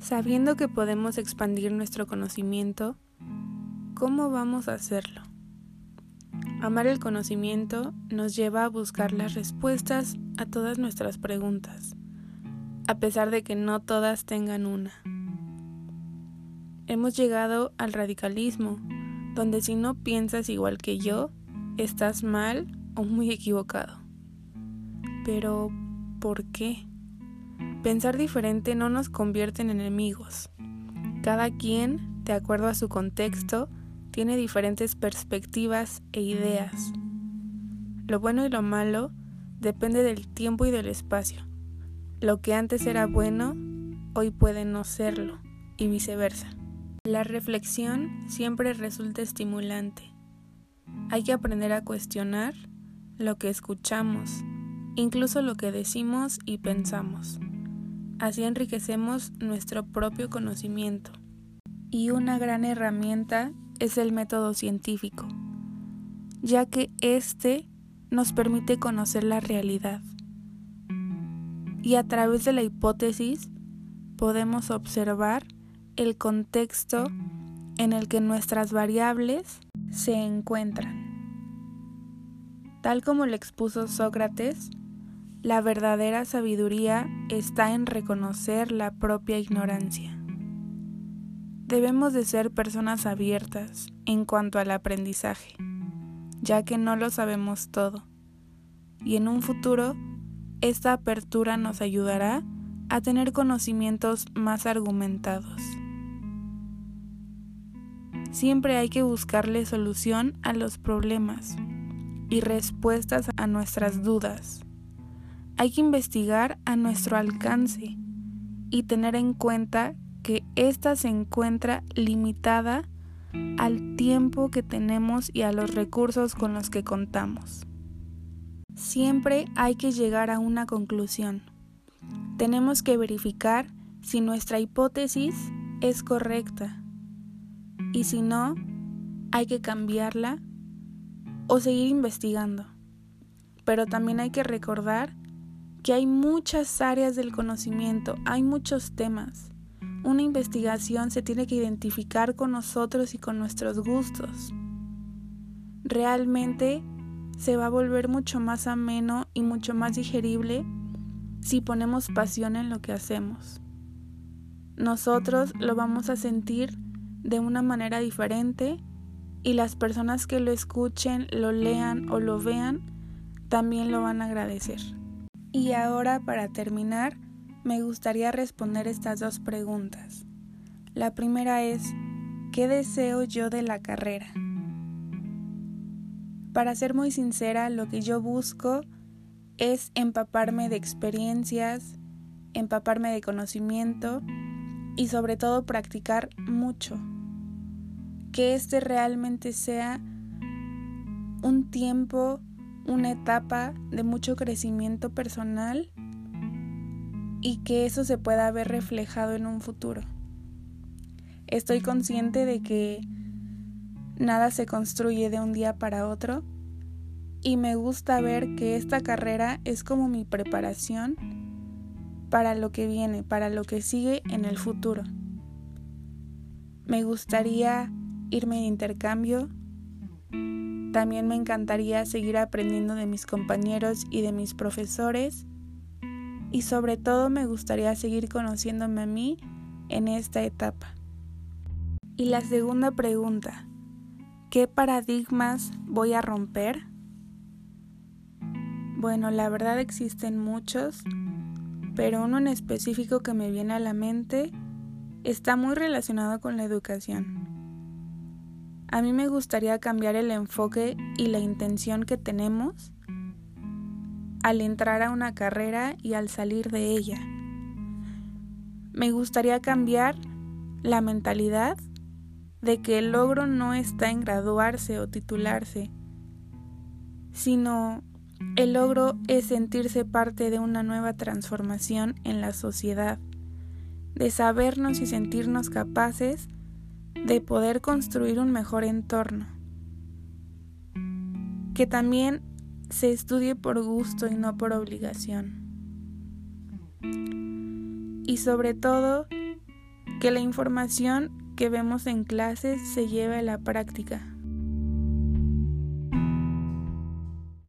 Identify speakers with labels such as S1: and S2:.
S1: Sabiendo que podemos expandir nuestro conocimiento, ¿cómo vamos a hacerlo? Amar el conocimiento nos lleva a buscar las respuestas a todas nuestras preguntas, a pesar de que no todas tengan una. Hemos llegado al radicalismo, donde si no piensas igual que yo, estás mal o muy equivocado. Pero, ¿por qué? Pensar diferente no nos convierte en enemigos. Cada quien, de acuerdo a su contexto, tiene diferentes perspectivas e ideas. Lo bueno y lo malo depende del tiempo y del espacio. Lo que antes era bueno, hoy puede no serlo, y viceversa. La reflexión siempre resulta estimulante. Hay que aprender a cuestionar lo que escuchamos, incluso lo que decimos y pensamos. Así enriquecemos nuestro propio conocimiento. Y una gran herramienta es el método científico, ya que éste nos permite conocer la realidad. Y a través de la hipótesis podemos observar el contexto en el que nuestras variables se encuentran. Tal como lo expuso Sócrates, la verdadera sabiduría está en reconocer la propia ignorancia. Debemos de ser personas abiertas en cuanto al aprendizaje, ya que no lo sabemos todo, y en un futuro esta apertura nos ayudará a tener conocimientos más argumentados. Siempre hay que buscarle solución a los problemas y respuestas a nuestras dudas. Hay que investigar a nuestro alcance y tener en cuenta que ésta se encuentra limitada al tiempo que tenemos y a los recursos con los que contamos. Siempre hay que llegar a una conclusión. Tenemos que verificar si nuestra hipótesis es correcta y si no, hay que cambiarla o seguir investigando. Pero también hay que recordar que hay muchas áreas del conocimiento, hay muchos temas una investigación se tiene que identificar con nosotros y con nuestros gustos. Realmente se va a volver mucho más ameno y mucho más digerible si ponemos pasión en lo que hacemos. Nosotros lo vamos a sentir de una manera diferente y las personas que lo escuchen, lo lean o lo vean también lo van a agradecer. Y ahora para terminar, me gustaría responder estas dos preguntas. La primera es, ¿qué deseo yo de la carrera? Para ser muy sincera, lo que yo busco es empaparme de experiencias, empaparme de conocimiento y sobre todo practicar mucho. Que este realmente sea un tiempo, una etapa de mucho crecimiento personal y que eso se pueda ver reflejado en un futuro. Estoy consciente de que nada se construye de un día para otro y me gusta ver que esta carrera es como mi preparación para lo que viene, para lo que sigue en el futuro. Me gustaría irme de intercambio. También me encantaría seguir aprendiendo de mis compañeros y de mis profesores y sobre todo me gustaría seguir conociéndome a mí en esta etapa. Y la segunda pregunta, ¿qué paradigmas voy a romper? Bueno, la verdad existen muchos, pero uno en específico que me viene a la mente está muy relacionado con la educación. A mí me gustaría cambiar el enfoque y la intención que tenemos al entrar a una carrera y al salir de ella. Me gustaría cambiar la mentalidad de que el logro no está en graduarse o titularse, sino el logro es sentirse parte de una nueva transformación en la sociedad, de sabernos y sentirnos capaces de poder construir un mejor entorno. Que también se estudie por gusto y no por obligación. Y sobre todo, que la información que vemos en clases se lleve a la práctica